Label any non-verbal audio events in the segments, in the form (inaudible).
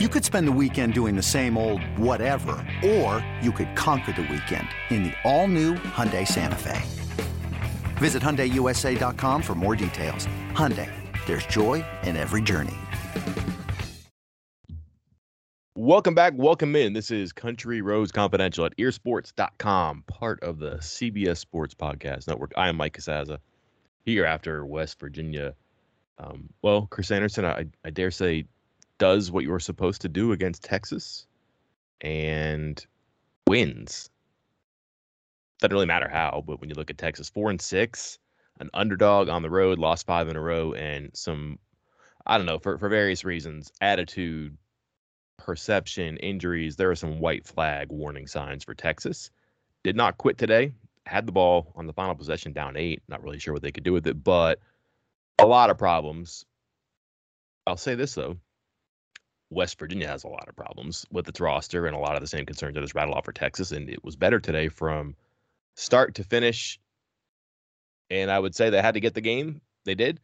You could spend the weekend doing the same old whatever, or you could conquer the weekend in the all-new Hyundai Santa Fe. Visit HyundaiUSA.com for more details. Hyundai, there's joy in every journey. Welcome back. Welcome in. This is Country Roads Confidential at earsports.com, part of the CBS Sports Podcast Network. I am Mike Casazza here after West Virginia. Um, well, Chris Anderson, I, I dare say, does what you were supposed to do against Texas and wins. Doesn't really matter how, but when you look at Texas, four and six, an underdog on the road, lost five in a row, and some, I don't know, for, for various reasons, attitude, perception, injuries, there are some white flag warning signs for Texas. Did not quit today. Had the ball on the final possession down eight. Not really sure what they could do with it, but a lot of problems. I'll say this though. West Virginia has a lot of problems with its roster and a lot of the same concerns that just rattled off for Texas. And it was better today from start to finish. And I would say they had to get the game. They did.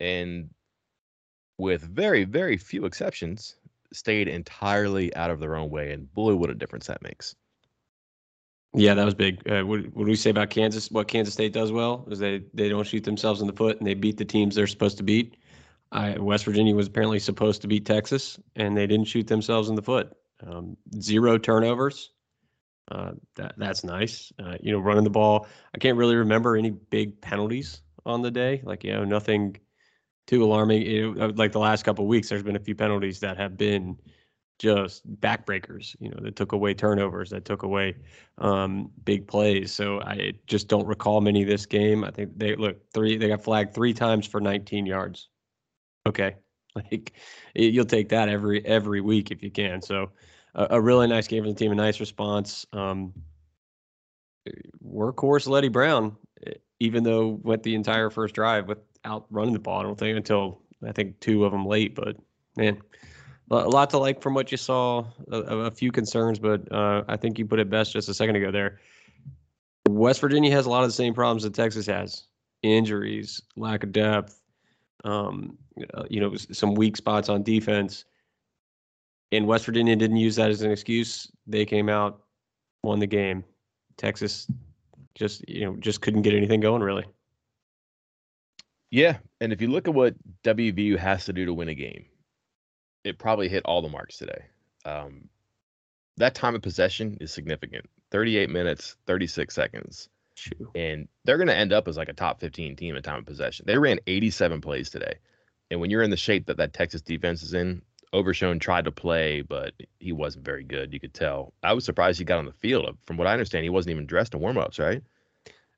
And with very, very few exceptions, stayed entirely out of their own way. And boy, what a difference that makes. Yeah, that was big. Uh, what, what do we say about Kansas? What Kansas State does well is they they don't shoot themselves in the foot and they beat the teams they're supposed to beat. I, West Virginia was apparently supposed to beat Texas, and they didn't shoot themselves in the foot. Um, zero turnovers. Uh, that that's nice. Uh, you know, running the ball. I can't really remember any big penalties on the day. Like you know, nothing too alarming. It, uh, like the last couple weeks, there's been a few penalties that have been just backbreakers. You know, that took away turnovers, that took away um, big plays. So I just don't recall many this game. I think they look three. They got flagged three times for 19 yards. Okay, (laughs) like you'll take that every every week if you can. So a, a really nice game for the team, a nice response. Um, workhorse Leddie Brown, even though went the entire first drive without running the ball. I don't think until I think two of them late, but man, a lot to like from what you saw. A, a few concerns, but uh, I think you put it best just a second ago there. West Virginia has a lot of the same problems that Texas has: injuries, lack of depth, um, uh, you know, some weak spots on defense. And West Virginia didn't use that as an excuse. They came out, won the game. Texas just, you know, just couldn't get anything going really. Yeah, and if you look at what WVU has to do to win a game, it probably hit all the marks today. Um, that time of possession is significant. 38 minutes, 36 seconds. And they're going to end up as like a top 15 team in time of possession. They ran 87 plays today. And when you're in the shape that that Texas defense is in, Overshown tried to play, but he wasn't very good. You could tell. I was surprised he got on the field. From what I understand, he wasn't even dressed in warmups, right?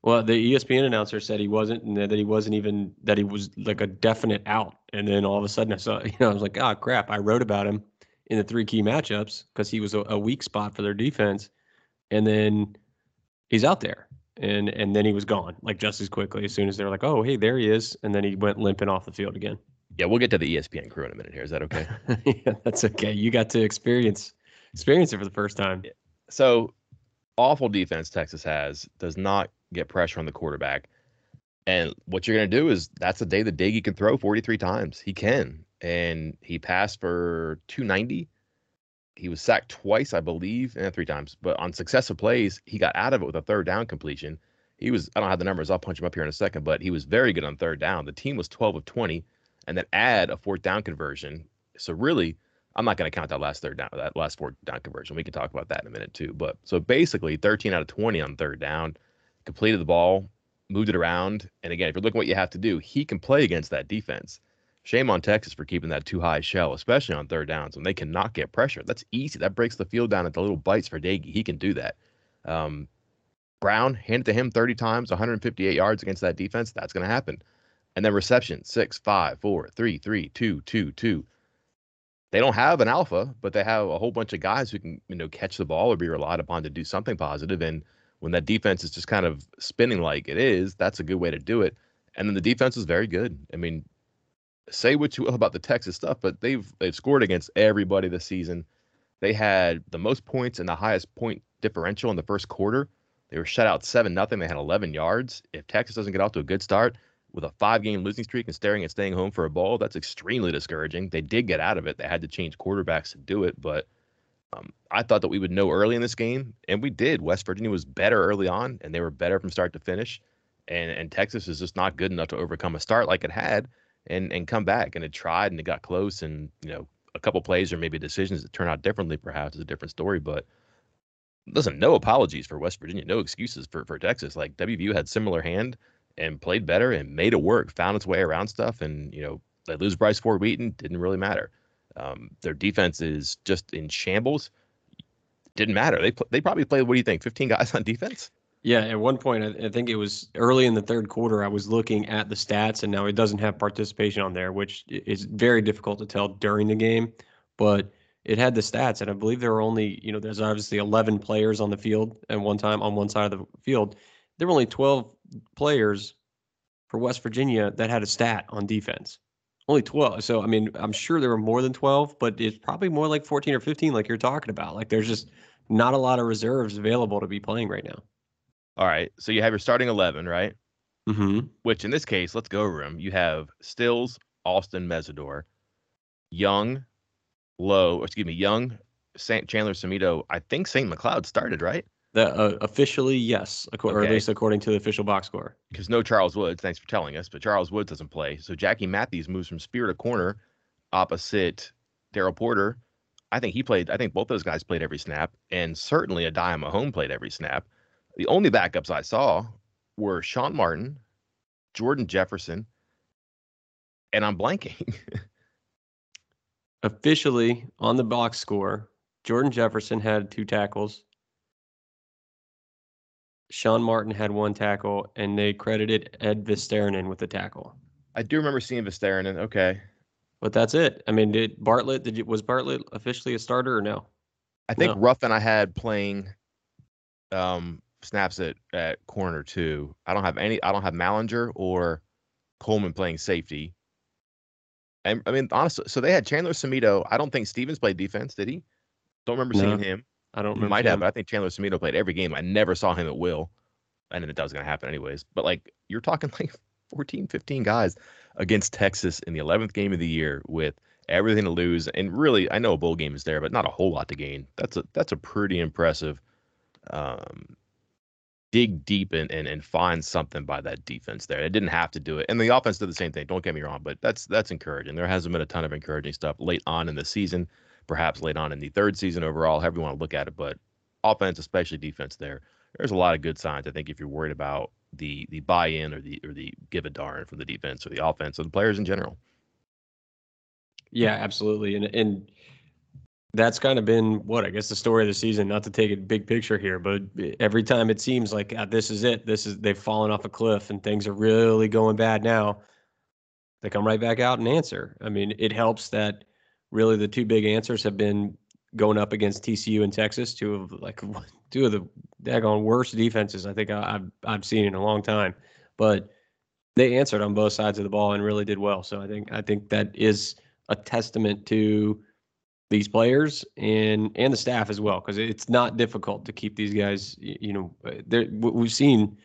Well, the ESPN announcer said he wasn't, and that he wasn't even that he was like a definite out. And then all of a sudden, I saw, (laughs) you know, I was like, oh crap! I wrote about him in the three key matchups because he was a, a weak spot for their defense, and then he's out there and and then he was gone like just as quickly as soon as they were like, oh hey, there he is, and then he went limping off the field again. Yeah, we'll get to the ESPN crew in a minute here. Is that okay? (laughs) yeah, that's okay. You got to experience experience it for the first time. So awful defense Texas has does not get pressure on the quarterback. And what you're going to do is that's the day that Doege can throw 43 times. He can. And he passed for 290 he was sacked twice, I believe, and three times. But on successive plays, he got out of it with a third down completion. He was, I don't have the numbers, I'll punch him up here in a second, but he was very good on third down. The team was 12 of 20, and then add a fourth down conversion. So really, I'm not going to count that last third down, that last fourth down conversion. We can talk about that in a minute too. But so basically, 13 out of 20 on third down, completed the ball, moved it around. And again, if you're looking what you have to do, he can play against that defense. Shame on Texas for keeping that too high shell, especially on third downs when they cannot get pressure. That's easy. That breaks the field down into little bites for Doege. He can do that. Um, Brown handed to him 30 times, 158 yards against that defense. That's going to happen. And then reception six, five, four, three, three, two, two, two. They don't have an alpha, but they have a whole bunch of guys who can, you know, catch the ball or be relied upon to do something positive. And when that defense is just kind of spinning like it is, that's a good way to do it. And then the defense is very good. I mean, say what you will about the Texas stuff, but they've they've scored against everybody this season. They had the most points and the highest point differential in the first quarter. They were shut out seven nothing. They had 11 yards. If Texas doesn't get off to a good start, with a five game losing streak and staring at staying home for a bowl, that's extremely discouraging. They did get out of it. They had to change quarterbacks to do it, but um, I thought that we would know early in this game, and we did. West Virginia was better early on, and they were better from start to finish. And and Texas is just not good enough to overcome a start like it had and and come back. And it tried and it got close, and you know a couple plays or maybe decisions that turn out differently perhaps is a different story. But listen, no apologies for West Virginia, no excuses for for Texas. Like WVU had similar hand and played better and made it work, found its way around stuff, and you know they lose Bryce Ford Wheaton didn't really matter. Um, their defense is just in shambles. Didn't matter. They they probably played. What do you think? Fifteen guys on defense. Yeah, at one point, I, I think it was early in the third quarter. I was looking at the stats, and now it doesn't have participation on there, which is very difficult to tell during the game. But it had the stats, and I believe there were only, you know, there's obviously 11 players on the field at one time on one side of the field. There were only 12 players for West Virginia that had a stat on defense. Only 12. So, I mean, I'm sure there were more than 12, but it's probably more like 14 or 15, like you're talking about. Like there's just not a lot of reserves available to be playing right now. All right. So you have your starting 11, right? Mm-hmm. Which in this case, let's go over them. You have Stills, Austin, Mesidor, Young, Loe, excuse me, Young, St. Chandler-Semedo. I think St. McLeod started, right? The, uh, officially, yes, ac- or at least according to the official box score. Because no Charles Woods. Thanks for telling us. But Charles Woods doesn't play. So Jackie Matthews moves from spear to corner opposite Daryl Porter. I think he played, I think both those guys played every snap. And certainly a Adiah Mahone played every snap. The only backups I saw were Sean Martin, Jordan Jefferson, and I'm blanking. (laughs) Officially on the box score, Jordan Jefferson had two tackles. Sean Martin had one tackle, and they credited Ed Vesterinen with the tackle. I do remember seeing Vesterinen. Okay. But that's it. I mean, did Bartlett? Did you, was Bartlett officially a starter or no? I think No. Ruffin I had playing um snaps at at corner too. I don't have any I don't have Mallinger or Coleman playing safety. And I mean honestly, so they had Chandler-Semedo. I don't think Stevens played defense, did he? Don't remember seeing him. I don't He remember. might have, but I think Chandler-Semedo played every game. I never saw him at will. I that, that was going to happen anyways. But like you're talking (laughs) like 14, 15 guys against Texas in the 11th game of the year with everything to lose. And really, I know a bowl game is there, but not a whole lot to gain. That's a that's a pretty impressive um, dig deep and, and and find something by that defense there. It didn't have to do it. And the offense did the same thing. Don't get me wrong, but that's that's encouraging. There hasn't been a ton of encouraging stuff late on in the season, perhaps late on in the third season overall, however you want to look at it. But offense, especially defense there, there's a lot of good signs. I think if you're worried about the the buy-in or the or the give a darn from the defense or the offense or the players in general. Yeah, absolutely. And and that's kind of been what I guess the story of the season. Not to take a big picture here, but every time it seems like ah, this is it. This is they've fallen off a cliff and things are really going bad now. They come right back out and answer. I mean, it helps that really the two big answers have been going up against TCU and Texas, two of like (laughs) two of the daggone worst defenses I think I- I've I've seen in a long time. But they answered on both sides of the ball and really did well. So I think I think that is a testament to these players and and the staff as well because it's not difficult to keep these guys you know uh, we've seen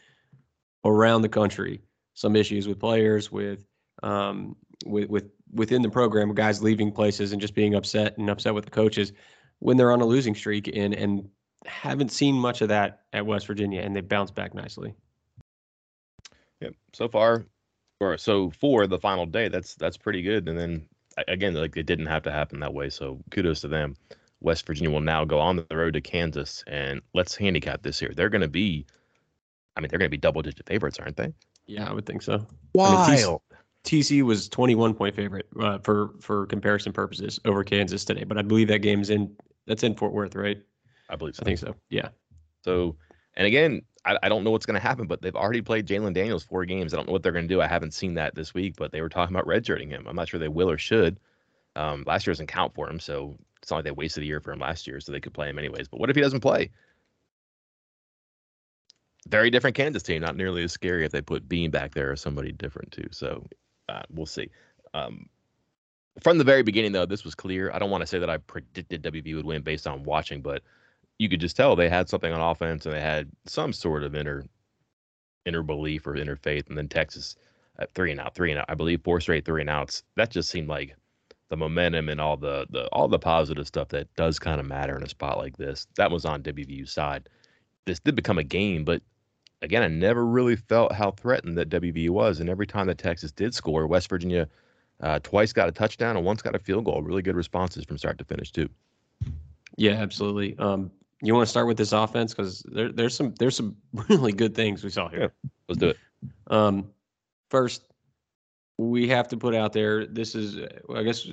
around the country some issues with players with um with with within the program guys leaving places and just being upset and upset with the coaches when they're on a losing streak and and haven't seen much of that at West Virginia and they bounce back nicely. Yep. So far, or so for the final day, that's that's pretty good. And then again, like it didn't have to happen that way. So kudos to them. West Virginia will now go on the road to Kansas, and let's handicap this here. They're going to be, I mean, they're going to be double digit favorites, aren't they? Yeah, I would think so. Wild. TC was 21 point favorite uh, for for comparison purposes over Kansas today, but I believe that game's in that's in Fort Worth, right? I believe so. I think so. Yeah. So, and again, I, I don't know what's going to happen, but they've already played Jalen Daniels four games. I don't know what they're going to do. I haven't seen that this week, but they were talking about redshirting him. I'm not sure they will or should. Um, last year doesn't count for him, so it's not like they wasted a year for him last year, so they could play him anyways. But what if he doesn't play? Very different Kansas team, not nearly as scary if they put Bean back there or somebody different too. So uh, we'll see. Um, from the very beginning, though, this was clear. I don't want to say that I predicted WV would win based on watching, but you could just tell they had something on offense and they had some sort of inner inner belief or inner faith. And then Texas, at three and out, three and out. I believe four straight three and outs. That just seemed like the momentum and all the the all the positive stuff that does kind of matter in a spot like this. That was on WVU's side. This did become a game, but again, I never really felt how threatened that WVU was. And every time that Texas did score, West Virginia uh, twice got a touchdown and once got a field goal. Really good responses from start to finish too. Yeah, absolutely. Um, you want to start with this offense because there, there's some there's some (laughs) really good things we saw here. Yeah, let's do it. Um, first, we have to put out there. This is, I guess,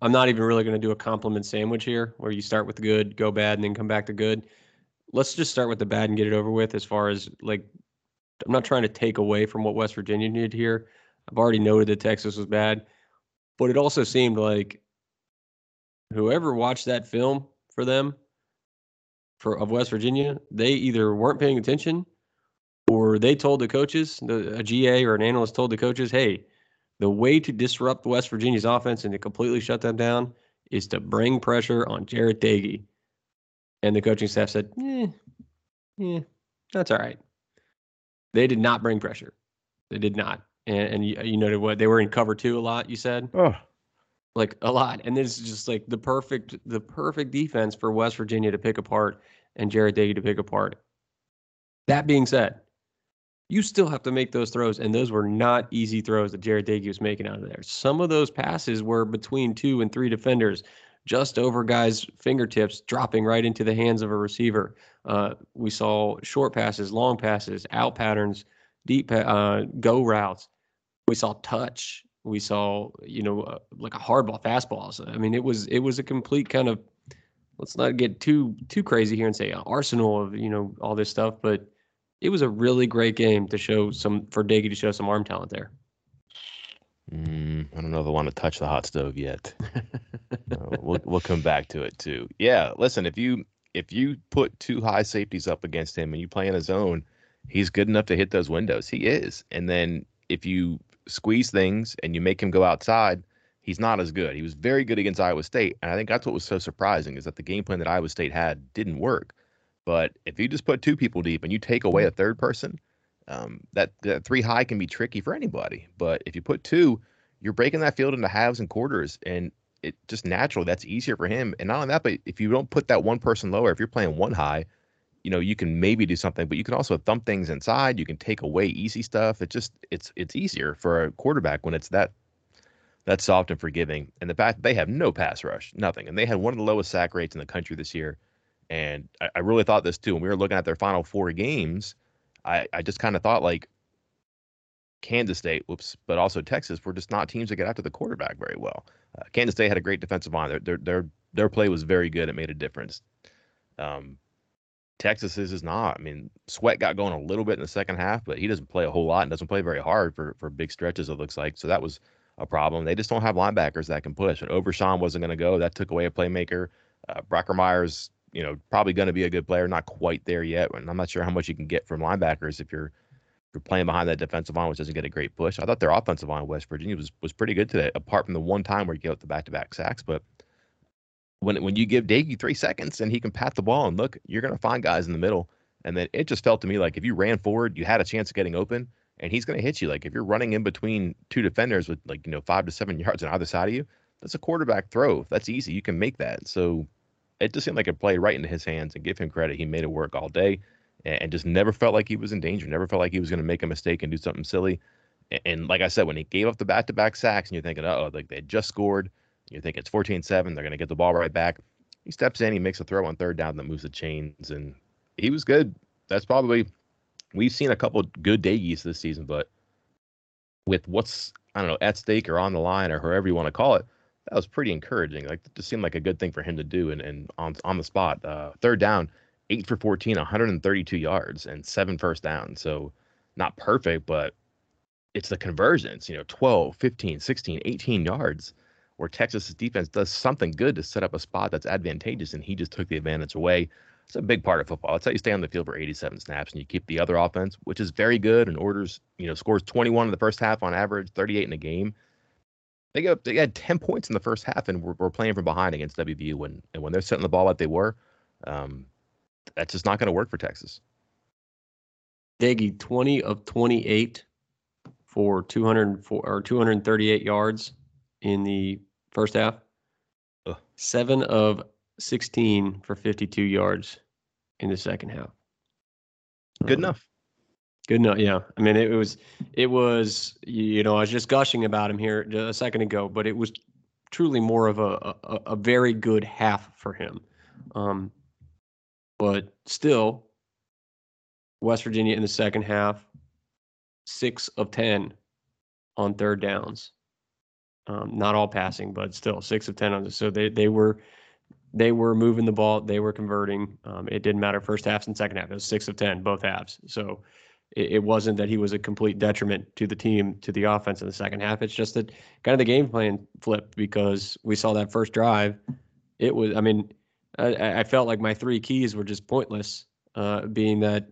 I'm not even really going to do a compliment sandwich here, where you start with the good, go bad, and then come back to good. Let's just start with the bad and get it over with. As far as like, I'm not trying to take away from what West Virginia did here. I've already noted that Texas was bad, but it also seemed like whoever watched that film for them for of West Virginia, they either weren't paying attention or they told the coaches, the, a GA or an analyst told the coaches, hey, the way to disrupt West Virginia's offense and to completely shut them down is to bring pressure on Jarret Doege. And the coaching staff said, eh, yeah, that's all right. They did not bring pressure. They did not. And, and you, you noted what they were in cover two a lot, you said? Oh, like a lot. And this is just like the perfect the perfect defense for West Virginia to pick apart and Jarret Doege to pick apart. That being said, you still have to make those throws, and those were not easy throws that Jarret Doege was making out of there. Some of those passes were between two and three defenders, just over guys' fingertips, dropping right into the hands of a receiver. Uh, we saw short passes, long passes, out patterns, deep uh, go routes. We saw touch we saw, you know, uh, like a hardball, fastballs. I mean, it was it was a complete kind of. Let's not get too too crazy here and say an arsenal of you know all this stuff, but it was a really great game to show some for Doege to show some arm talent there. Mm, I don't know if I want to touch the hot stove yet. (laughs) uh, we'll we'll come back to it too. Yeah, listen, if you if you put two high safeties up against him and you play in a zone, he's good enough to hit those windows. He is. And then if you squeeze things and you make him go outside, he's not as good. He was very good against Iowa State, and I think that's what was so surprising is that the game plan that Iowa State had didn't work. But if you just put two people deep and you take away a third person, um, that, that three high can be tricky for anybody. But if you put two, you're breaking that field into halves and quarters, and it just natural. That's easier for him. And not only that, but if you don't put that one person lower, if you're playing one high, you know you can maybe do something but you can also thump things inside you can take away easy stuff it just it's it's easier for a quarterback when it's that that soft and forgiving and the fact that they have no pass rush nothing and they had one of the lowest sack rates in the country this year and i, I really thought this too when we were looking at their final four games i i just kind of thought like kansas state whoops but also texas were just not teams that get after the quarterback very well. Uh, kansas state had a great defensive line their, their their their play was very good it made a difference. Um, Texas is, is not. I mean, Sweat got going a little bit in the second half, but he doesn't play a whole lot and doesn't play very hard for for big stretches. It looks like so that was a problem. They just don't have linebackers that can push. And Overshown wasn't going to go. That took away a playmaker. Uh, Brockermeyer's, you know, probably going to be a good player. Not quite there yet. And I'm not sure how much you can get from linebackers if you're you're playing behind that defensive line, which doesn't get a great push. I thought their offensive line, West Virginia, was was pretty good today, apart from the one time where you get the back to back sacks. But when when you give Doege three seconds and he can pat the ball and look, you're going to find guys in the middle and then it just felt to me like if you ran forward, you had a chance of getting open, and he's going to hit you. Like if you're running in between two defenders with like you know five to seven (laughs) yards on either side of you, that's a quarterback throw. That's easy. You can make that. So it just seemed like it played right into his hands. And give him credit, he made it work all day, and just never felt like he was in danger. Never felt like he was going to make a mistake and do something silly. And like I said, when he gave up the back-to-back sacks, and you're thinking, oh, like they just scored. You think it's 14-7. They're going to get the ball right back. He steps in, he makes a throw on third down that moves the chains, and he was good that's probably we've seen a couple good Doeges this season, but with what's I don't know at stake or on the line or however you want to call it, that was pretty encouraging. Like it just seemed like a good thing for him to do, and and on on the spot, uh, third down, eight for 14, 132 yards and seven first downs. So not perfect, but it's the conversions, you know, 12, 15, 16, 18 yards where Texas's defense does something good to set up a spot that's advantageous, and he just took the advantage away. It's a big part of football. That's how you stay on the field for 87 snaps and you keep the other offense, which is very good and orders, you know, scores 21 in the first half on average, 38 in a game. They got they had 10 points in the first half and we're, we're playing from behind against WVU when and when they're setting the ball like they were, um, that's just not going to work for Texas. Doege, 20 of 28 for 204 or 238 yards in the first half. Ugh. Seven of 16 for 52 yards in the second half. Good Um, enough. Good enough. Yeah. I mean, it was, it was, you know, I was just gushing about him here a second ago, but it was truly more of a, a, a very good half for him. Um, but still, West Virginia in the second half, six of 10 on third downs. Um, not all passing, but still six of 10 on this. So they, they were, they were moving the ball. They were converting. Um, it didn't matter first half and second half. It was six of 10, both halves. So it, it wasn't that he was a complete detriment to the team, to the offense in the second half. It's just that kind of the game plan flipped because we saw that first drive. It was, I mean, I, I felt like my three keys were just pointless, uh, being that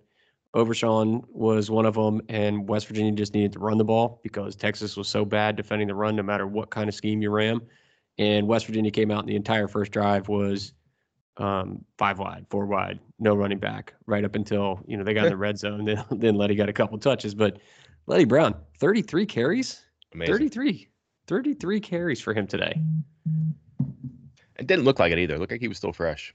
Overshown was one of them, and West Virginia just needed to run the ball because Texas was so bad defending the run, no matter what kind of scheme you ran. And West Virginia came out, and the entire first drive was um, five wide, four wide, no running back, right up until you know they got in the red zone. (laughs) Then then Leddie got a couple touches, but Leddie Brown, 33 carries, Amazing. 33, 33 carries for him today. It didn't look like it either. It looked like he was still fresh.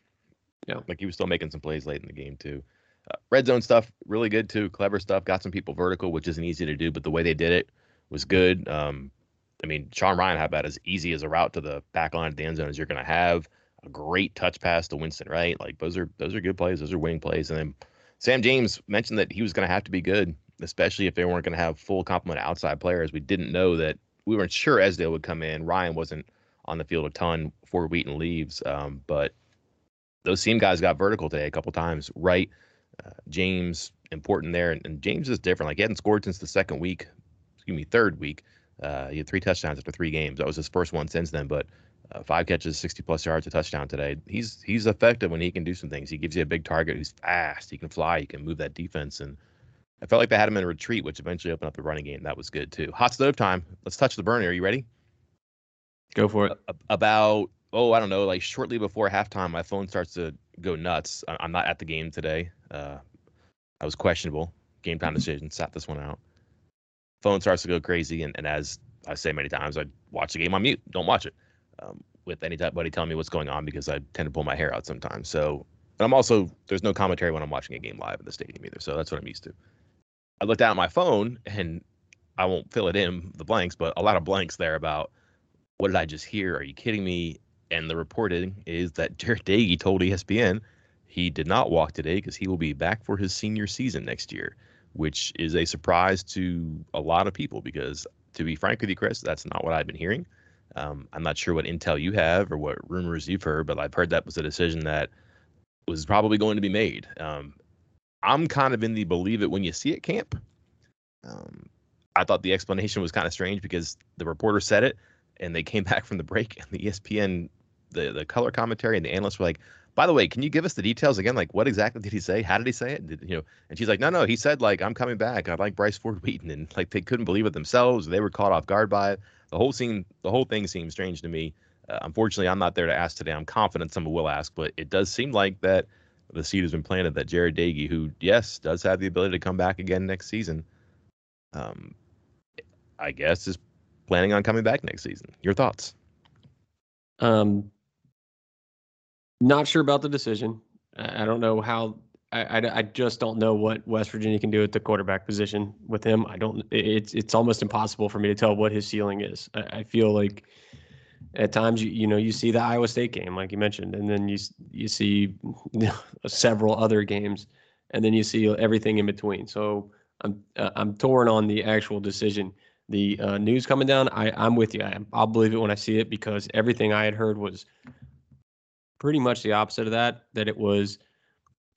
Yeah. Like he was still making some plays late in the game too. Uh, red zone stuff, really good too. Clever stuff. Got some people vertical, which isn't easy to do, but the way they did it was good. Um, I mean, Sean Ryan had about as easy as a route to the back line of the end zone as you're going to have. A great touch pass to Winston Wright, Like those are those are good plays. Those are winning plays. And then Sam James mentioned that he was going to have to be good, especially if they weren't going to have full complement of outside players. We didn't know that. We weren't sure Esdale would come in. Ryan wasn't on the field a ton before Wheaton leaves. Um, but those seam guys got vertical today a couple times. Right, uh, James important there, and, and James is different. Like he hadn't scored since the second week, excuse me, third week. Uh, he had three touchdowns after three games. That was his first one since then. But uh, five catches, 60 plus yards, a touchdown today. He's he's effective when he can do some things. He gives you a big target. He's fast. He can fly. He can move that defense. And I felt like they had him in retreat, which eventually opened up the running game. That was good too. Hot stove time. Let's touch the burner. Are you ready? Go for it. a- about oh I don't know like shortly before halftime my phone starts to go nuts. I'm not at the game today. Uh, I was questionable. Game time decision. Sat this one out. Phone starts to go crazy, and, and as I say many times, I watch the game on mute. Don't watch it um, with anybody telling me what's going on because I tend to pull my hair out sometimes. So and I'm also there's no commentary when I'm watching a game live in the stadium either. So that's what I'm used to. I looked down at my phone and I won't fill it in the blanks, but a lot of blanks there about what did I just hear? Are you kidding me? And the reporting is that (laughs) Jarret Doege told ESPN he did not walk today because he will be back for his senior season next year, which is a surprise to a lot of people because, to be frank with you, Chris, that's not what I've been hearing. Um, I'm not sure what intel you have or what rumors you've heard, but I've heard that was a decision that was probably going to be made. Um, I'm kind of in the believe it when you see it camp. Um, I thought the explanation was kind of strange because the reporter said it, and they came (laughs) back from the break, and the ESPN, the the color commentary, and the analysts were like, "By the way, can you give us the details again? Like, what exactly did he say? How did he say it? Did, you know?" And she's like, "No, no, he said like I'm coming back. I like Bryce Ford Wheaton," and like they couldn't believe it themselves. They were caught off guard by it. The whole scene, the whole thing seemed strange to me. Uh, unfortunately, I'm not there to ask today. I'm confident someone will ask, but it does seem like that the seed has been planted that Jarret Doege, who yes does have the ability to come back again next season, um, I guess is planning on coming back next season. Your thoughts? Um, not sure about the decision. I, don't know how. I, I, I just don't know what West Virginia can do at the quarterback position with him. I don't. It's it's almost impossible for me to tell what his ceiling is. I, I feel like at times you you know you see the Iowa State game like you mentioned, and then you you see (laughs) several other games, and then you see everything in between. So I'm uh, I'm torn on the actual decision. The uh, news coming down, I I'm with you. I, I'll believe it when I see it because everything I had heard was pretty much the opposite of that. That it was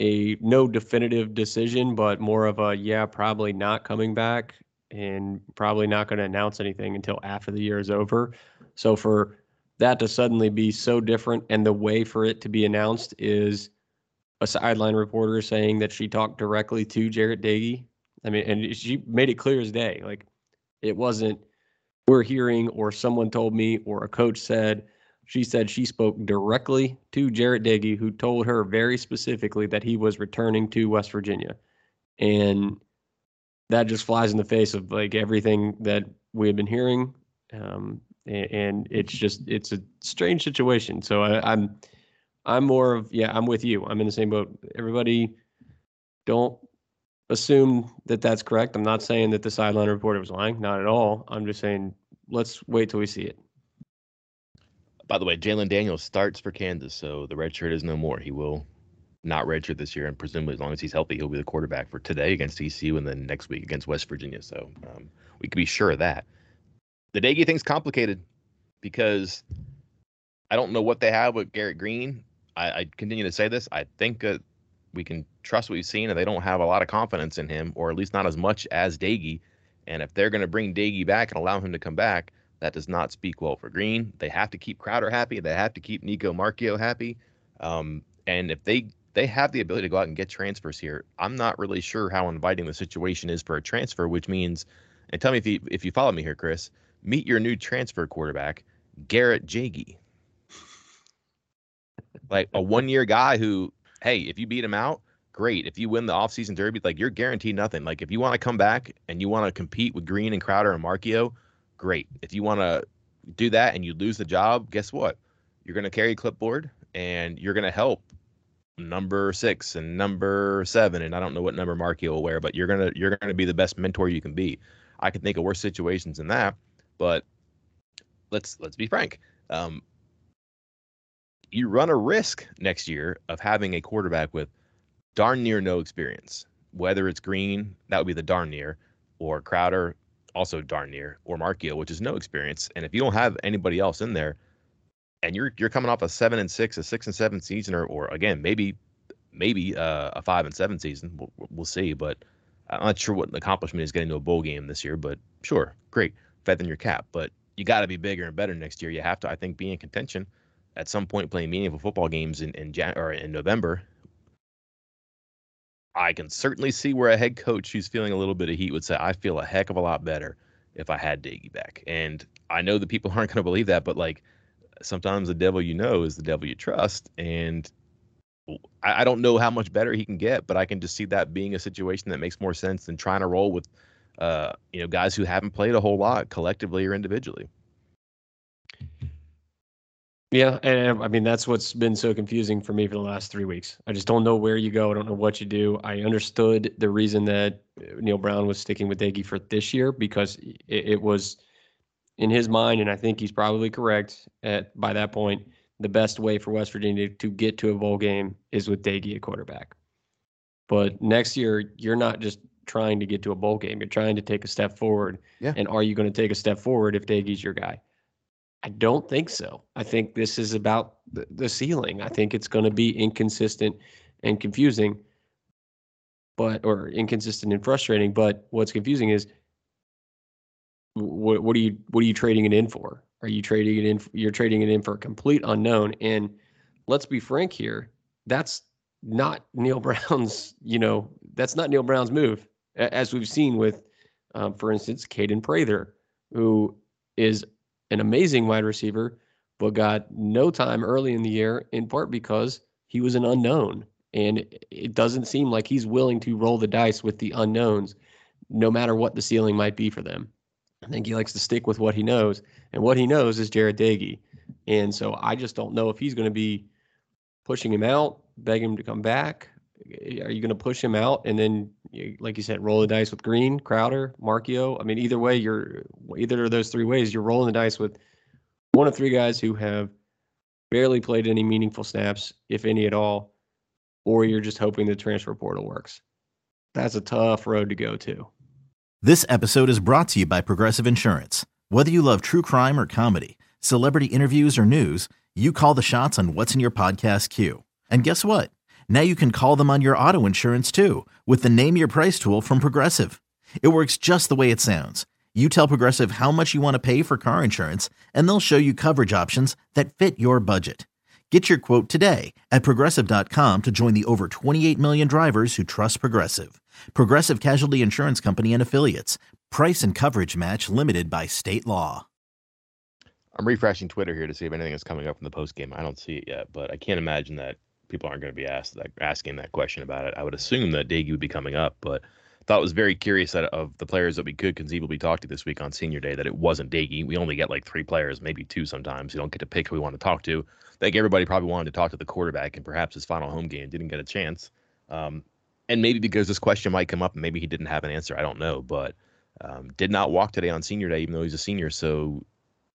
a no definitive decision, but more of a yeah, probably not coming back and probably not going to announce anything until after the year is over. So for that to suddenly be so different and the way for it to be announced is a sideline reporter saying that she talked directly to Jarret Doege. I mean, and she made it clear as day. Like it wasn't we're hearing or someone told me or a coach said. She said she spoke directly to Jarret Doege, who told her very specifically that he was returning to West Virginia. And that just flies in the face of like everything that we have been hearing. Um, and, and, it's just it's a strange situation. So I, I'm I'm more of yeah, I'm with you. I'm in the same boat. Everybody, don't assume that that's correct. I'm not saying that the sideline reporter was lying, not at all. I'm just saying let's wait till we see it. By the way, Jalen Daniels starts for Kansas, so the red shirt is no more. He will not redshirt this year, and presumably as long as he's healthy, he'll be the quarterback for today against TCU and then next week against West Virginia. So um, we can be sure of that. The Doege thing's complicated because I don't know what they have with Garrett Greene. I, I continue to say this. I think uh, we can trust what we've seen, and they don't have a lot of confidence in him, or at least not as much as Doege. And if they're going to bring Doege back and allow him to come back, that does not speak well for Greene. They have to keep Crowder happy. They have to keep Nicco Marchiol happy. Um, and if they they have the ability to go out and get transfers here. I'm not really sure how inviting the situation is for a transfer, which means, and tell me if you if you follow me here, Chris, meet your new transfer quarterback, Garrett Doege. like a one year guy who, hey, if you beat him out, great. If you win the offseason derby, like you're guaranteed nothing. Like if you want to come back and you want to compete with Greene and Crowder and Marchiol, great. If you want to do that and you lose the job, guess what? You're going to carry a clipboard and you're going to help number six and number seven, and I don't know what number Marky will wear, but you're gonna you're gonna be the best mentor you can be. I can think of worse situations than that, but let's let's be frank. Um, you run a risk next year of having a quarterback with darn near no experience. Whether it's Greene that would be the darn near, or Crowder, also darn near, or Marchiol, which is no experience. And if you don't have anybody else in there, and you're you're coming off a seven and six, a six and seven season, or or again maybe maybe uh, a five and seven season. We'll, we'll see, but I'm not sure what accomplishment is getting to a bowl game this year. But sure, great, feather in your cap. But you got to be bigger and better next year. You have to, I think, be in contention at some point, playing meaningful football games in in Jan- or in November. I can certainly see where a head coach who's feeling a little bit of heat would say, "I feel a heck of a lot better if I had Diggy back." And I know that people (laughs) aren't going to believe that, but like sometimes the devil you know is the devil you trust. And I, I, don't know how much better he can get, but I can just see that being a situation that makes more sense than trying to roll with, uh, you know, guys who haven't played a whole lot collectively or individually. Yeah, and I mean that's what's been so confusing for me for the last three weeks. I just don't know where you go. I don't know what you do. I understood the reason that uh, Neal Brown was sticking with Doege for this year because it, it was in his mind, and I think he's probably correct at by that point, the best way for West Virginia to get to a bowl game is with Doege at quarterback. But next year, you're not just trying to get to a bowl game. You're trying to take a step forward. Yeah. And are you going to take a step forward if Doege's your guy? I don't think so. I think this is about the, the ceiling. I think it's going to be inconsistent and confusing, but or inconsistent and frustrating. But what's confusing is what, what are you what are you trading it in for? Are you trading it in? You're trading it in for a complete unknown. And let's be frank here, that's not Neal (laughs) Brown's. You know, that's not Neal Brown's move, as we've seen with, um, for instance, Kaden Prather, who is an amazing wide receiver, but got no time early in the year, in part because he was an unknown. And it doesn't seem like he's willing to roll the dice with the unknowns, no matter what the ceiling might be for them. I think he likes to stick with what he knows, and what he knows is Jarret Doege. And so I just don't know if he's going to be pushing him out, begging him to come back. Are you going to push him out and then, like you said, roll the dice with Greene, Crowder, Marchiol? I mean, either way, you're either of those three ways, you're rolling the dice with one of three guys who have barely played any meaningful snaps, if any at all, or you're just hoping the transfer portal works. That's a tough road to go to. This episode is brought to you by Progressive Insurance. Whether you love true crime or comedy, celebrity interviews or news, you call the shots on what's in your podcast queue. And guess what? Now you can call them on your auto insurance too with the Name Your Price tool from Progressive. It works just the way it sounds. You tell Progressive how much you want to pay for car insurance, and they'll show you coverage options that fit your budget. Get your quote today at progressive.com to join the over 28 million drivers who trust Progressive. Progressive Casualty Insurance Company and Affiliates. Price and coverage match limited by state law. I'm refreshing Twitter here to see if anything is coming up from the post game. I don't see it yet, but I can't imagine that people aren't going to be asked that, asking that question about it. I would assume that Doege would be coming up, but thought was very curious that of the players that we could conceivably talk to this week on Senior Day, that it wasn't Doege. We only get like three players, maybe two sometimes. You don't get to pick who we want to talk to. I think everybody probably wanted to talk to the quarterback and perhaps his final home game didn't get a chance. Um, and maybe because this question might come up and maybe he didn't have an answer. I don't know, but um, did not walk today on Senior Day, even though he's a senior. So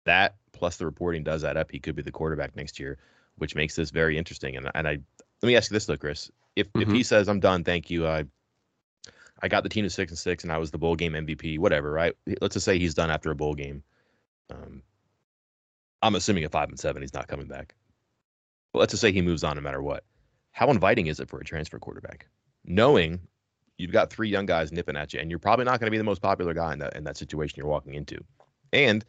that plus the reporting does add up. He could be the quarterback next year, which makes this very interesting. And and I let me ask you this though, Chris. If mm-hmm. if he says I'm done, thank you. I I got the team to six and six, and I was the bowl game MVP, whatever, right? Let's just say he's done after a bowl game. Um, I'm assuming at five and seven, he's not coming back. But let's just say he moves on no matter what. How inviting is it for a transfer quarterback, knowing you've got three young guys nipping at you, and you're probably not going to be the most popular guy in that in that situation you're walking into, and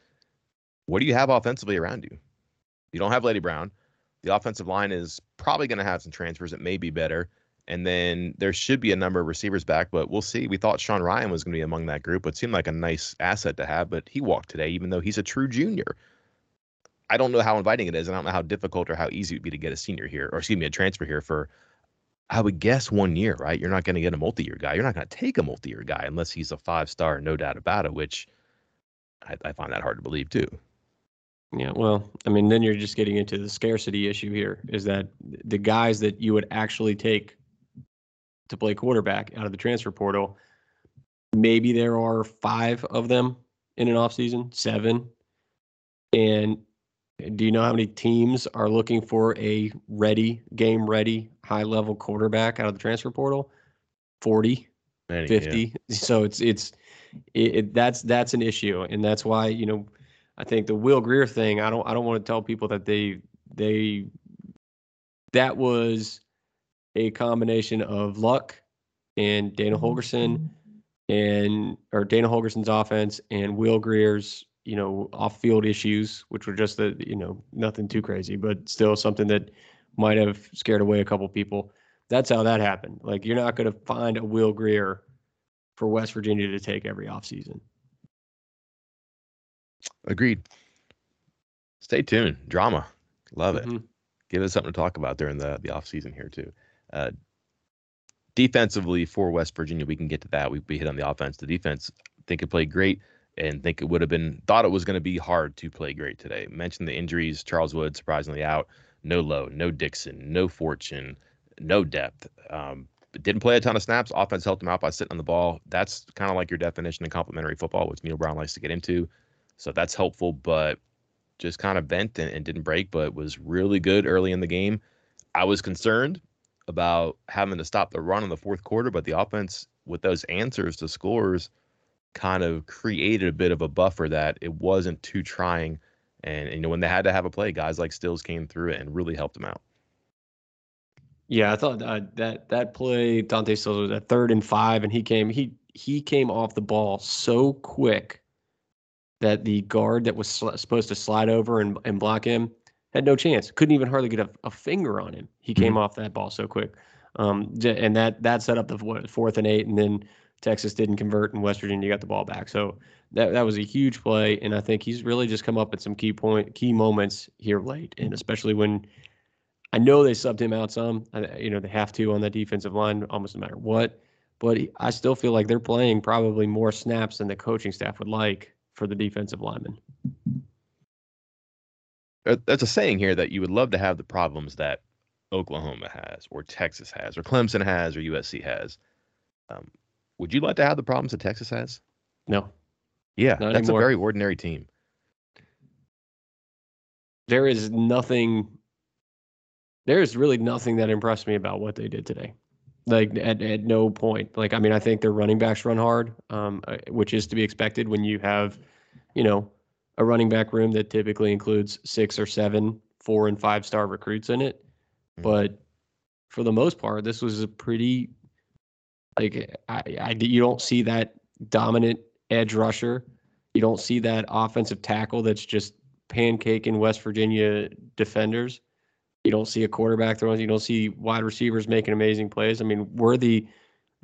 what do you have offensively around you? You don't have Leddie Brown. The offensive line is probably going to have some transfers that may be better. And then there should be a number of receivers back, but we'll see. We thought Sean Ryan was going to be among that group. It seemed like a nice asset to have, but he walked today, even though he's a true junior. I don't know how inviting it is. I don't know how difficult or how easy it would be to get a senior here, or excuse me, a transfer here for, I would guess, one year, right? You're not going to get a multi year guy. You're not going to take a multi year guy unless he's a five star, no doubt about it, which I, I find that hard to believe too. Yeah, well, I mean, then you're just getting into the scarcity issue here is that the guys that you would actually take to play quarterback out of the transfer portal, maybe there are five of them in an offseason, seven. And do you know how many teams are looking for a ready, game ready, high level quarterback out of the transfer portal? 40, Many, 50. Yeah. So it's, it's, it, it, that's, that's an issue. And that's why, you know, I think the Will Grier thing, I don't I don't want to tell people that they they that was a combination of luck and Dana mm-hmm. And or Dana Holgorsen's offense and Will Grier's you know, off-field issues, which were just the, you know, nothing too crazy, but still something that might have scared away a couple people. That's how that happened. Like you're not going to find a Will Greer for West Virginia to take every offseason. Agreed. Stay tuned. Drama. Love it. Mm-hmm. Give us something to talk about during the, the off season here too. Uh, defensively for West Virginia, we can get to that. We, we hit on the offense. The defense, I think it played great and think it would have been thought it was going to be hard to play great today. Mentioned the injuries, Charles Wood surprisingly out, no Loe, no Dixon, no fortune, no depth. Um, didn't play a ton of snaps. Offense helped him out by sitting on the ball. That's kind of like your definition of complementary football, which Neal Brown likes to get into. So that's helpful, but just kind of bent and, and didn't break, but was really good early in the game. I was concerned about having to stop the run in the fourth quarter, but the offense with those answers to scores kind of created a bit of a buffer that it wasn't too trying. And, and you know, when they had to have a play, guys like Stills came through it and really helped them out. Yeah, I thought uh, that that play Dante Stills was at third and five, and he came he he came off the ball so quick that the guard that was sl- supposed to slide over and, and block him had no chance. Couldn't even hardly get a, a finger on him. He came mm-hmm. off that ball so quick. Um, and that that set up the fourth and eight, and then Texas didn't convert, and West Virginia got the ball back. So that that was a huge play, and I think he's really just come up at some key point, key moments here late, and especially when I know they subbed him out some. You know they have to on that defensive line, almost no matter what. But I still feel like they're playing probably more snaps than the coaching staff would like for the defensive lineman. That's a saying here that you would love to have the problems that Oklahoma has, or Texas has, or Clemson has, or USC has. Um, would you like to have the problems that Texas has? No. Yeah, Not that's anymore. a very ordinary team. There is nothing. There is really nothing that impressed me about what they did today. Like at, at no point. Like I mean, I think their running backs run hard, um, uh, which is to be expected when you have you know, a running back room that typically includes six or seven four and five star recruits in it. Mm-hmm. But for the most part, this was a pretty like I, I you don't see that dominant edge rusher. You don't see that offensive tackle that's just pancaking West Virginia defenders. You don't see a quarterback throwing. You don't see wide receivers making amazing plays. I mean, Worthy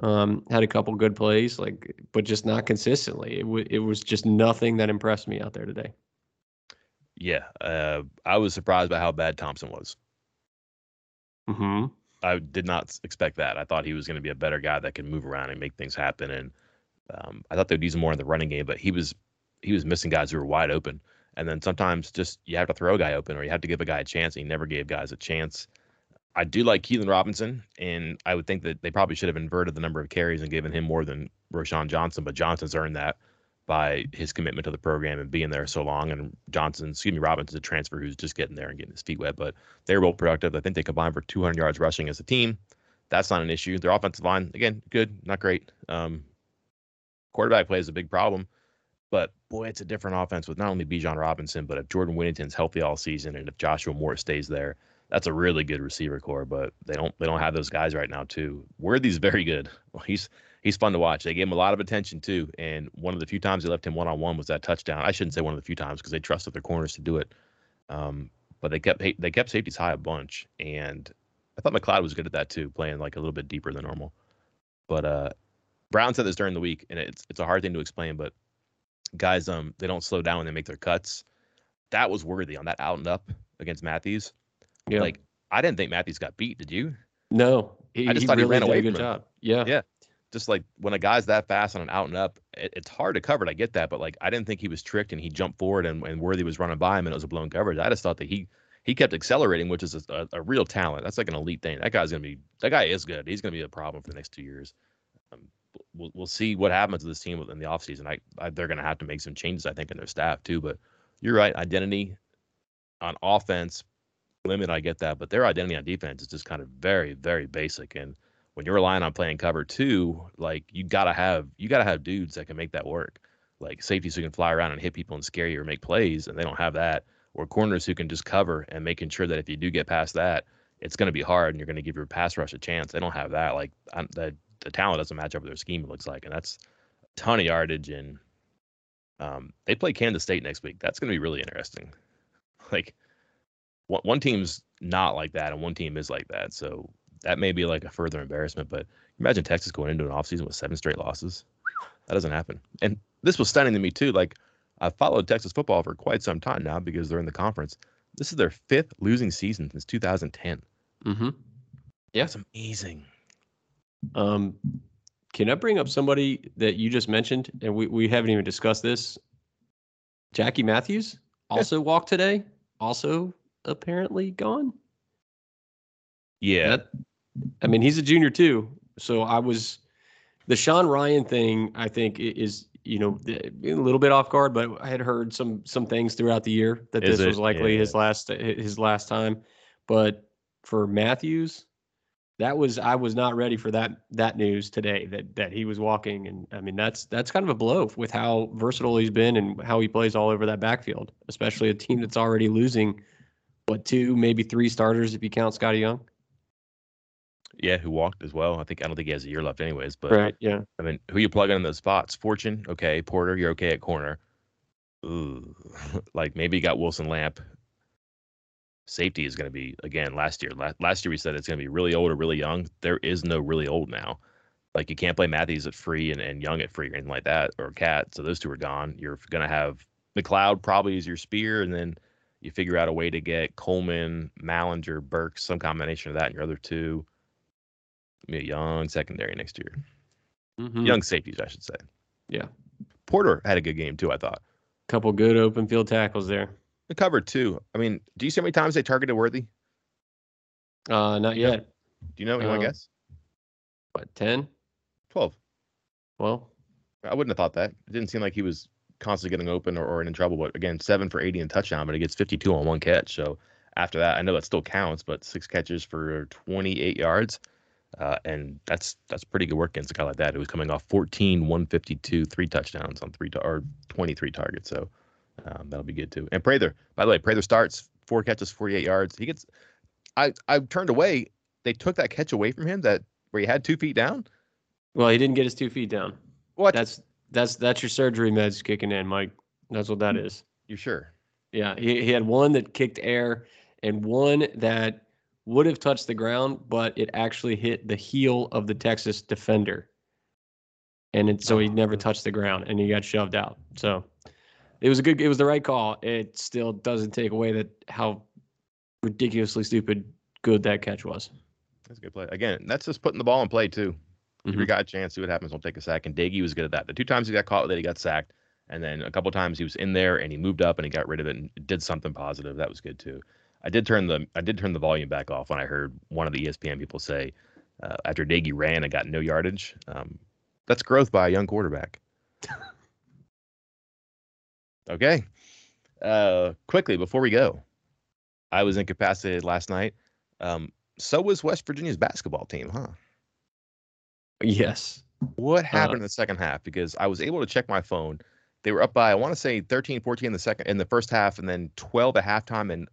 um, had a couple good plays, like, but just not consistently. It, w- it was just nothing that impressed me out there today. Yeah, uh, I was surprised by how bad Thompson was. Hmm. I did not expect that. I thought he was going to be a better guy that can move around and make things happen. And um, I thought they'd use him more in the running game, but he was he was missing guys who were wide open. And then sometimes just you have to throw a guy open or you have to give a guy a chance. And he never gave guys a chance. I do like Keilan Robinson, and I would think that they probably should have inverted the number of carries and given him more than Roschon Johnson, but Johnson's earned that by his commitment to the program and being there so long. And Johnson, excuse me, Robinson's a transfer who's just getting there and getting his feet wet. But they were both productive. I think they combined for 200 yards rushing as a team. That's not an issue. Their offensive line, again, good, not great. Um, quarterback play is a big problem. But boy, it's a different offense with not only Bijan Robinson, but if Jordan Whittington's healthy all season and if Joshua Moore stays there, that's a really good receiver corps. But they don't they don't have those guys right now too. Worthy's very good. (laughs) He's he's fun to watch. They gave him a lot of attention too, and one of the few times they left him one on one was that touchdown. I shouldn't say one of the few times because they trusted their corners to do it. Um, but they kept they kept safeties high a bunch, and I thought McLeod was good at that too, playing like a little bit deeper than normal. But uh, Brown said this during the week, and it's it's a hard thing to explain, but guys um they don't slow down when they make their cuts. That was worthy on that out and up against Matthews. Yeah. Like I didn't think Matthews got beat. Did you? No, he, I just thought really he ran away. good job. Yeah, yeah. Just like when a guy's that fast on an out and up, it, it's hard to cover. It. I get that, but like I didn't think he was tricked and he jumped forward and, and Worthy was running by him and it was a blown coverage. I just thought that he he kept accelerating, which is a, a, a real talent. That's like an elite thing. That guy's gonna be that guy is good. He's gonna be a problem for the next two years. We'll we'll see what happens to this team in the offseason. I, I they're gonna have to make some changes, I think, in their staff too. But you're right, identity on offense limit, I get that, but their identity on defense is just kind of very, very basic. And when you're relying on playing cover two, like you gotta have you gotta have dudes that can make that work. Like safeties who can fly around and hit people and scare you or make plays, and they don't have that. Or corners who can just cover and making sure that if you do get past that, it's going to be hard and you're going to give your pass rush a chance. They don't have that. Like the the talent doesn't match up with their scheme. It looks like, and that's a ton of yardage. And um, they play Kansas State next week. That's going to be really interesting. (laughs) Like one, one team's not like that and one team is like that. So that may be like a further embarrassment. But imagine Texas going into an offseason with seven straight losses. That doesn't happen. And this was stunning to me too. Like I've followed Texas football for quite some time now because they're in the conference. This is their fifth losing season since 2010. Mm-hmm. Yeah, it's amazing. Um, can I bring up somebody that you just mentioned, and we, we haven't even discussed this? Jackie Matthews also yeah. walked today. Also apparently gone. Yeah. That, I mean, he's a junior too. So I was the Sean Ryan thing. I think is you know a little bit off guard, but I had heard some some things throughout the year that is this it? was likely yeah. his last his last time. But for Matthews, that was I was not ready for that that news today that that he was walking and I mean that's that's kind of a blow with how versatile he's been and how he plays all over that backfield, especially a team that's already losing what two, maybe three starters if you count Scotty Young. Yeah, who walked as well. I think I don't think he has a year left, anyways. But right, yeah. I mean, who you plug in those spots? Fortune, okay. Porter, you're okay at corner. Ooh, (laughs) like maybe you got Wilson Lamp. Safety is going to be again last year. Last, last year we said it's going to be really old or really young. There is no really old now. Like you can't play Matthews at free and, and Young at free or anything like that or Cat. So those two are gone. You're going to have McLeod probably is your spear, and then you figure out a way to get Coleman, Mallinger, Burks, some combination of that, and your other two. Be a young secondary next year. Mm-hmm. Young safeties, I should say. Yeah. Porter had a good game too. I thought. Couple good open field tackles there. The cover too. I mean, do you see how many times they targeted Worthy? Uh, not yet. Do you know? You want to guess? What, 10? 12. Well, I wouldn't have thought that. It didn't seem like he was constantly getting open or, or in trouble. But again, seven for 80 and touchdown, but he gets 52 on one catch. So after that, I know that still counts, but six catches for 28 yards. Uh, and that's that's pretty good work against a guy like that. It was coming off 14, 152, three touchdowns on three to, or 23 targets. So um, that'll be good too. And Prather, by the way, Prather starts four catches, 48 yards. He gets. I I turned away. They took that catch away from him that where he had two feet down. Well, he didn't get his two feet down. What? That's that's that's your surgery meds kicking in, Mike. That's what that is. You sure? Yeah, he, he had one that kicked air and one that would have touched the ground, but it actually hit the heel of the Texas defender. And it, so he never oh. touched the ground and he got shoved out. So it was a good, it was the right call. It still doesn't take away that how ridiculously stupid good that catch was. That's a good play. Again, that's just putting the ball in play too. Give your Mhm. guy a chance, see what happens. Don't take a sack. And Doege was good at that. The two times he got caught with it, he got sacked. And then a couple times he was in there and he moved up and he got rid of it and did something positive. That was good too. I did turn the I did turn the volume back off when I heard one of the ESPN people say uh, after Doege ran and got no yardage. Um, that's growth by a young quarterback. (laughs) okay. Uh, quickly before we go, I was incapacitated last night. Um, so was West Virginia's basketball team, huh? Yes. What happened Uh, in the second half? Because I was able to check my phone. They were up by, I want to say 13, 14 in the second in the first half, and then 12 at halftime. And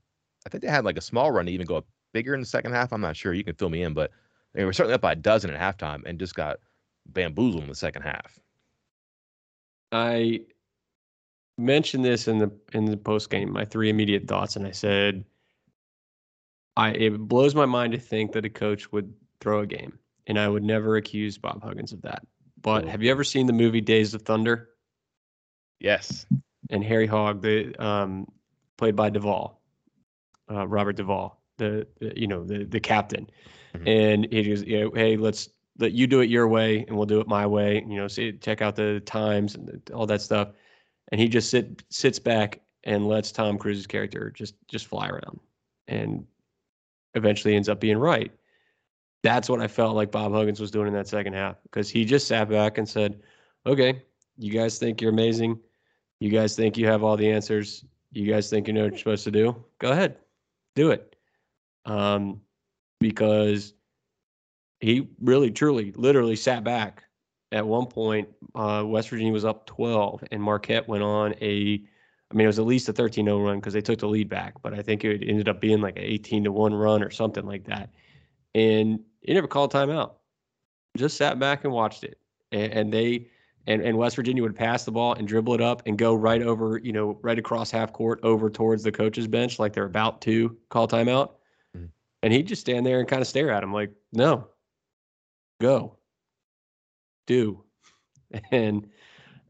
I think they had like a small run to even go up bigger in the second half. I'm not sure. You can fill me in, but they were certainly up by a dozen at halftime and just got bamboozled in the second half. I mentioned this in the in the post game, my three immediate thoughts, and I said, I it blows my mind to think that a coach would throw a game, and I would never accuse Bob Huggins of that. But have you ever seen the movie Days of Thunder? Yes. And Harry Hogg, the um, played by Duvall, uh, Robert Duvall, the, the you know the the captain, Mhm. and he goes, you know, hey, let's let you do it your way, and we'll do it my way. You know, see, check out the times and the- all that stuff, and he just sit sits back and lets Tom Cruise's character just just fly around, and eventually ends up being right. That's what I felt like Bob Huggins was doing in that second half because he just sat back and said, "Okay, you guys think you're amazing." You guys think you have all the answers. You guys think you know what you're supposed to do. Go ahead, do it. Um, because he really, truly, literally sat back. At one point, uh, West Virginia was up 12, and Marquette went on a, I mean, it was at least a 13 0 run because they took the lead back, but I think it ended up being like an 18 to 1 run or something like that. And he never called timeout, just sat back and watched it. And, and they, and, and West Virginia would pass the ball and dribble it up and go right over, you know, right across half court over towards the coach's bench, like they're about to call timeout. Mhm. And he'd just stand there and kind of stare at him like, no, go, do. (laughs) And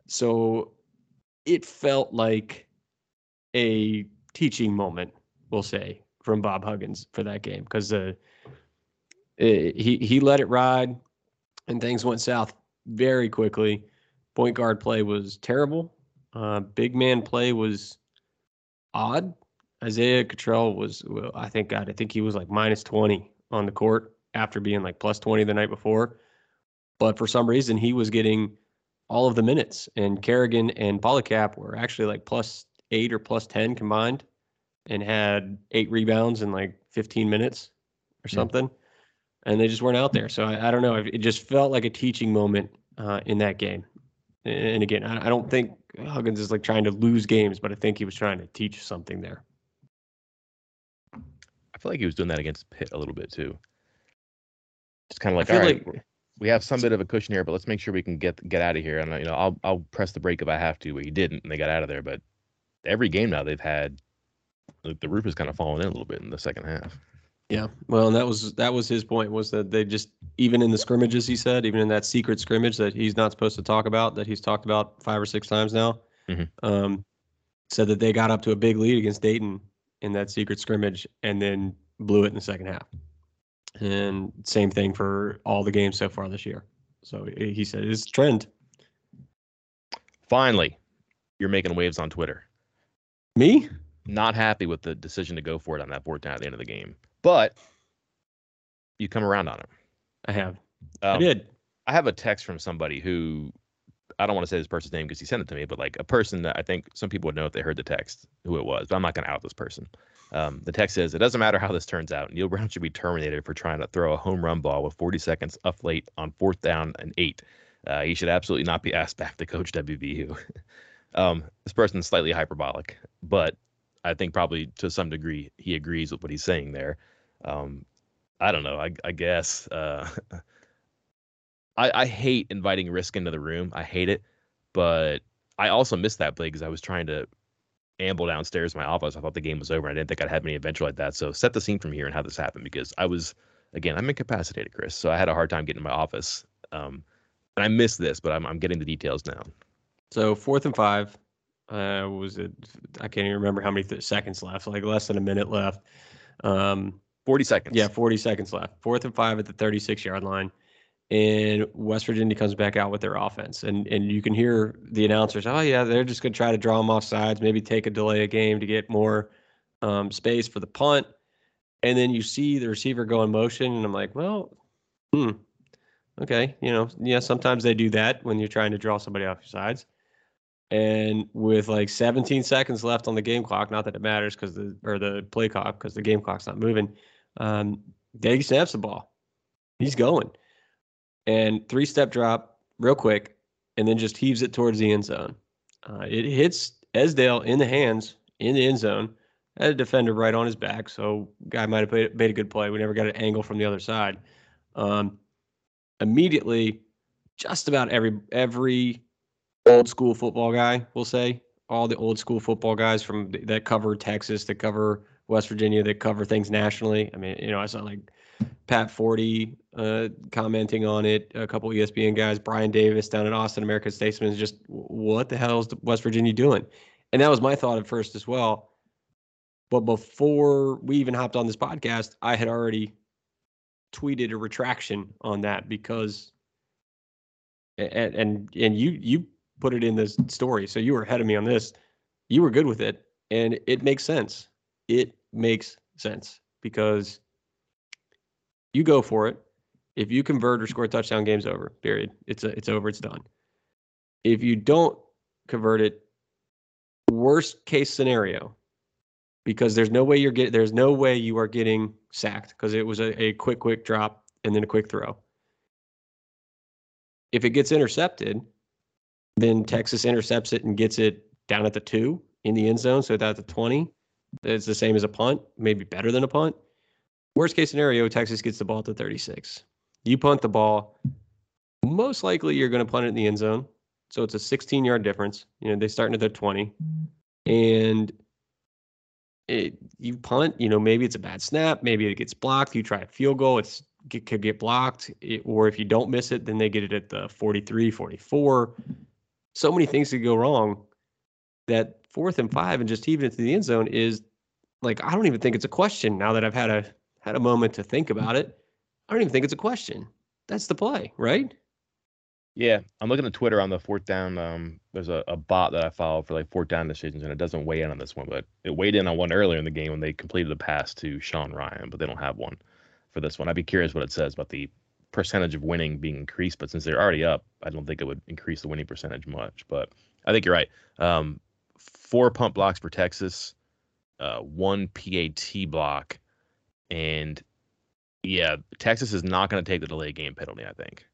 so it felt like a teaching moment, we'll say, from Bob Huggins for that game because uh, eh, he he let it ride and things went south very quickly. Point guard play was terrible. Uh, big man play was odd. Isaiah Cottrell was, well, I think, God, I think he was like minus 20 on the court after being like plus 20 the night before. But for some reason, he was getting all of the minutes, and Carrigan and Paulicap were actually like plus eight or plus 10 combined and had eight rebounds in like 15 minutes or something. And they just weren't out there. So I, I don't know. It just felt like a teaching moment uh, in that game. And again, I, I don't think Huggins is like trying to lose games, but I think he was trying to teach something there. I feel like he was doing that against Pitt a little bit too. Just kind of like, all right, like we have some bit of a cushion here, but let's make sure we can get get out of here. And uh, you know, I'll I'll press the brake if I have to. But he didn't, and they got out of there. But every game now they've had like, the roof is kind of falling in a little bit in the second half. Yeah, well, and that was that was his point was that they just even in the scrimmages he said even in that secret scrimmage that he's not supposed to talk about that he's talked about five or six times now, Mhm. um, said that they got up to a big lead against Dayton in that secret scrimmage and then blew it in the second half, and same thing for all the games so far this year. So he he said it's trend. Finally, you're making waves on Twitter. Me? Not happy with the decision to go for it on that fourth down at the end of the game, but you come around on it. I have. Um, I did. I have a text from somebody who I don't want to say this person's name because he sent it to me, but like a person that I think some people would know if they heard the text who it was, but I'm not going to out this person. Um, the text says, It doesn't matter how this turns out. Neal Brown should be terminated for trying to throw a home run ball with 40 seconds up late on fourth down and eight. Uh, he should absolutely not be asked back to coach WVU. (laughs) um, this person's slightly hyperbolic, but I think probably to some degree he agrees with what he's saying there. Um, I don't know. I, I guess. Uh, (laughs) I, I hate inviting risk into the room. I hate it, but I also missed that play because I was trying to amble downstairs to my office. I thought the game was over. I didn't think I'd have any adventure like that. So set the scene from here and how this happened because I was, again, I'm incapacitated, Chris. So I had a hard time getting to my office. Um, and I missed this, but I'm, I'm getting the details now. So fourth and five. Uh, was it? I can't even remember how many th- seconds left. Like less than a minute left. Um, 40 seconds. Yeah, 40 seconds left. Fourth and five at the 36 yard line. And West Virginia comes back out with their offense. And and you can hear the announcers, oh, yeah, they're just going to try to draw them off sides, maybe take a delay a game to get more um, space for the punt. And then you see the receiver go in motion. And I'm like, well, hmm, okay. You know, yeah, sometimes they do that when you're trying to draw somebody off your sides. And with like 17 seconds left on the game clock, not that it matters because the or the play clock because the game clock's not moving. Um, Dag snaps the ball. He's going. And three step drop real quick, and then just heaves it towards the end zone. Uh, it hits Esdale in the hands in the end zone. Had a defender right on his back, so guy might have made, a good play. We never got an angle from the other side. Um, immediately, just about every every old school football guy, we'll say, all the old school football guys from that cover Texas, that cover West Virginia, that cover things nationally. I mean, you know, I saw like Pat Forde uh, commenting on it, a couple ESPN guys, Brian Davis down at Austin American Statesman is just, what the hell is West Virginia doing? And that was my thought at first as well. But before we even hopped on this podcast, I had already tweeted a retraction on that because and and and you you put it in this story. So you were ahead of me on this. You were good with it, and it makes sense. It makes sense because you go for it. If you convert or score a touchdown, game's over. Period. It's a, it's over. It's done. If you don't convert it, worst case scenario, because there's no way you're getting there's no way you are getting sacked because it was a, a quick quick drop and then a quick throw. If it gets intercepted, then Texas intercepts it and gets it down at the two in the end zone. So at the 20, it's the same as a punt, maybe better than a punt. Worst case scenario, Texas gets the ball at the 36. You punt the ball. Most likely you're going to punt it in the end zone. So it's a 16 yard difference. You know, they start at their 20. And it, you punt, you know, maybe it's a bad snap. Maybe it gets blocked. You try a field goal. It's it could get blocked. It, or if you don't miss it, then they get it at the 43, 44 so many things could go wrong that fourth and five and just even into the end zone is like I don't even think it's a question now that I've had a had a moment to think about it. I don't even think it's a question. That's the play, right? Yeah, I'm looking at Twitter on the fourth down. Um, there's a, a bot that I follow for like fourth down decisions, and it doesn't weigh in on this one, but it weighed in on one earlier in the game when they completed the pass to Sean Ryan, but they don't have one for this one. I'd be curious what it says about the percentage of winning being increased, but since they're already up, I don't think it would increase the winning percentage much. But I think you're right. Um, four punt blocks for Texas, uh, one PAT block, and yeah, Texas is not going to take the delay game penalty. I think.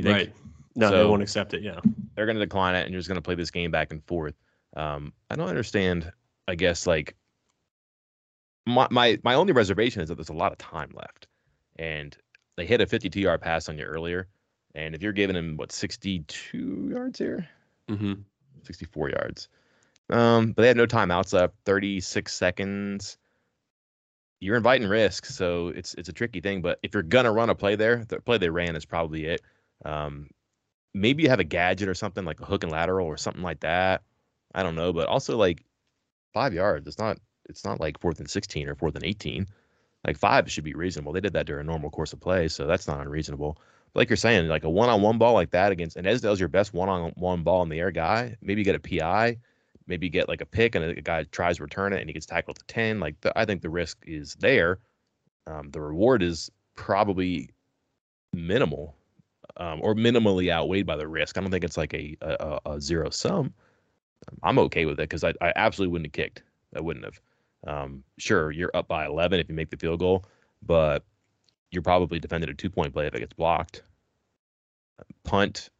think? Right. No, so they won't accept it. Yeah. They're going to decline it, and you're just going to play this game back and forth. Um, I don't understand. I guess like my my my only reservation is that there's a lot of time left, and they hit a 52 yard pass on you earlier, and if you're giving him what 62 yards here, mm-hmm. 64 yards. Um, but they had no timeouts left, 36 seconds. You're inviting risk, so it's it's a tricky thing. But if you're gonna run a play there, the play they ran is probably it. Um, maybe you have a gadget or something like a hook and lateral or something like that. I don't know, but also like five yards. It's not it's not like fourth and 16 or fourth and 18 like five should be reasonable. They did that during a normal course of play, so that's not unreasonable. But like you're saying, like a one-on-one ball like that against and Esdale's your best one-on-one ball in the air guy. Maybe you get a PI, maybe get like a pick and a guy tries to return it and he gets tackled to ten. Like the, I think the risk is there. Um, the reward is probably minimal, um, or minimally outweighed by the risk. I don't think it's like a a, a zero sum. I'm okay with it because I, I absolutely wouldn't have kicked. I wouldn't have. Um, sure, you're up by 11 if you make the field goal, but you're probably defended a two point play if it gets blocked. Punt,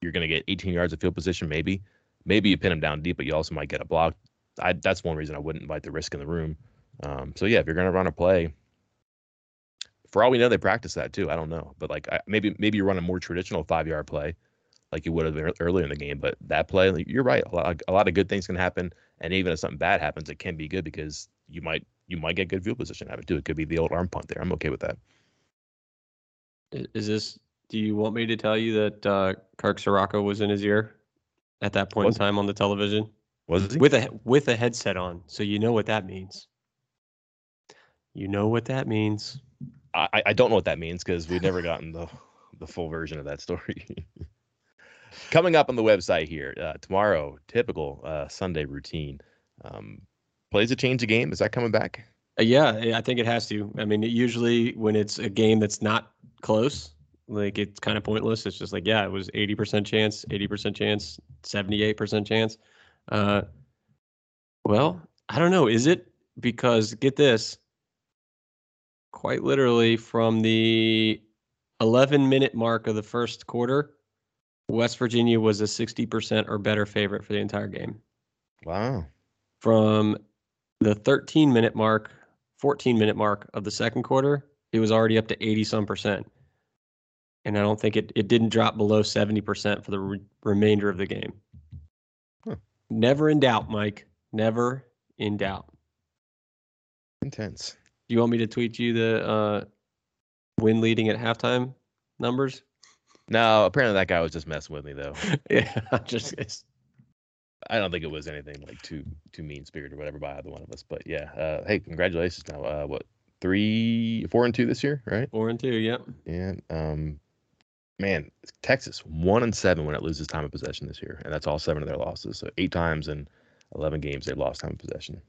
you're going to get 18 yards of field position, maybe. Maybe you pin them down deep, but you also might get a block. I, that's one reason I wouldn't invite the risk in the room. Um, so yeah, if you're to run a play, for all we know, they practice that too. I don't know, but like I, maybe maybe you run a more traditional five yard play, like you would have earlier in the game. But that play, you're right. A lot, a lot of good things can happen. And even if something bad happens, it can be good because you might you might get good field position out of it too. It could be the old arm punt there. I'm okay with that. Is this? Do you want me to tell you that uh, Kirk Ciarrocca was in his ear at that point was in time on the television? Was he with a with a headset on? So you know what that means. You know what that means. I, I don't know what that means because we've never gotten the the full version of that story. (laughs) Coming up on the website here uh, tomorrow, typical uh, Sunday routine. Um, plays a change of game. Is that coming back? Uh, yeah, I think it has to. I mean, usually when it's a game that's not close, like it's kind of pointless. It's just like, yeah, it was 80% chance, 80% chance, 78% chance. Uh, well, I don't know. Is it? Because get this, quite literally from the 11 minute mark of the first quarter, West Virginia was a 60% or better favorite for the entire game. Wow. From the 13 minute mark, 14 minute mark of the second quarter, it was already up to 80 some percent. And I don't think it, it didn't drop below 70% for the re- remainder of the game. Huh. Never in doubt, Mike. Never in doubt. Intense. Do you want me to tweet you the uh, win leading at halftime numbers? No, apparently that guy was just messing with me though. (laughs) yeah, just I don't think it was anything like too too mean spirited or whatever by either one of us. But yeah, uh, hey, congratulations! Now, uh, what three, four and two this year, right? Four and two, yep. And um, man, Texas one and seven when it loses time of possession this year, and that's all seven of their losses. So eight times in eleven games they've lost time of possession.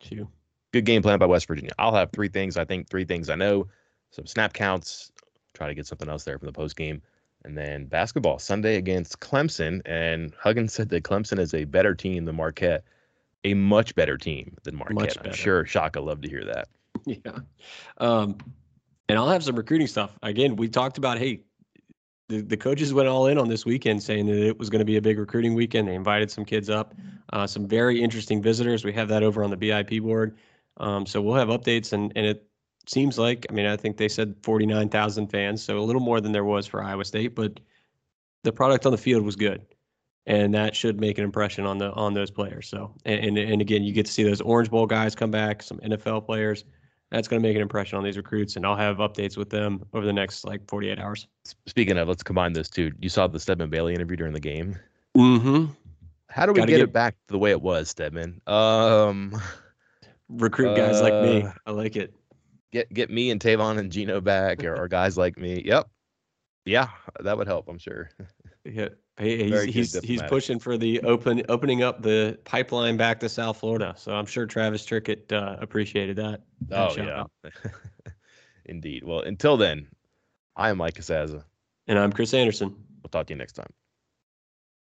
Two. Good game plan by West Virginia. I'll have three things. I think three things I know. Some snap counts. Try to get something else there from the post game. And then basketball Sunday against Clemson. And Huggins said that Clemson is a better team than Marquette, a much better team than Marquette. I'm sure Shaka loved to hear that. (laughs) Yeah. Um, and I'll have some recruiting stuff. Again, we talked about, hey, the, the coaches went all in on this weekend saying that it was going to be a big recruiting weekend. They invited some kids up, uh, some very interesting visitors. We have that over on the BIP board. Um, so we'll have updates and, and it seems like, I mean, I think they said 49,000 fans, so a little more than there was for Iowa State, but the product on the field was good. And that should make an impression on the on those players. So and and again, you get to see those Orange Bowl guys come back, some NFL players. That's going to make an impression on these recruits, and I'll have updates with them over the next like 48 hours. Speaking of, let's combine those two. You saw the Stedman Bailey interview during the game. Mm-hmm. How do we get, get, it back to the way it was, Stedman? Um, recruit guys uh, like me. Uh, I like it get get me and Tavon and Geno back, or, or guys like me. Yep, yeah, that would help. I'm sure. Yeah, he's he's, he's pushing for the open opening up the pipeline back to South Florida. So I'm sure Travis Trickett uh, appreciated that. Oh yeah, (laughs) indeed. Well, until then, I am Mike Casazza, and I'm Chris Anderson. We'll talk to you next time.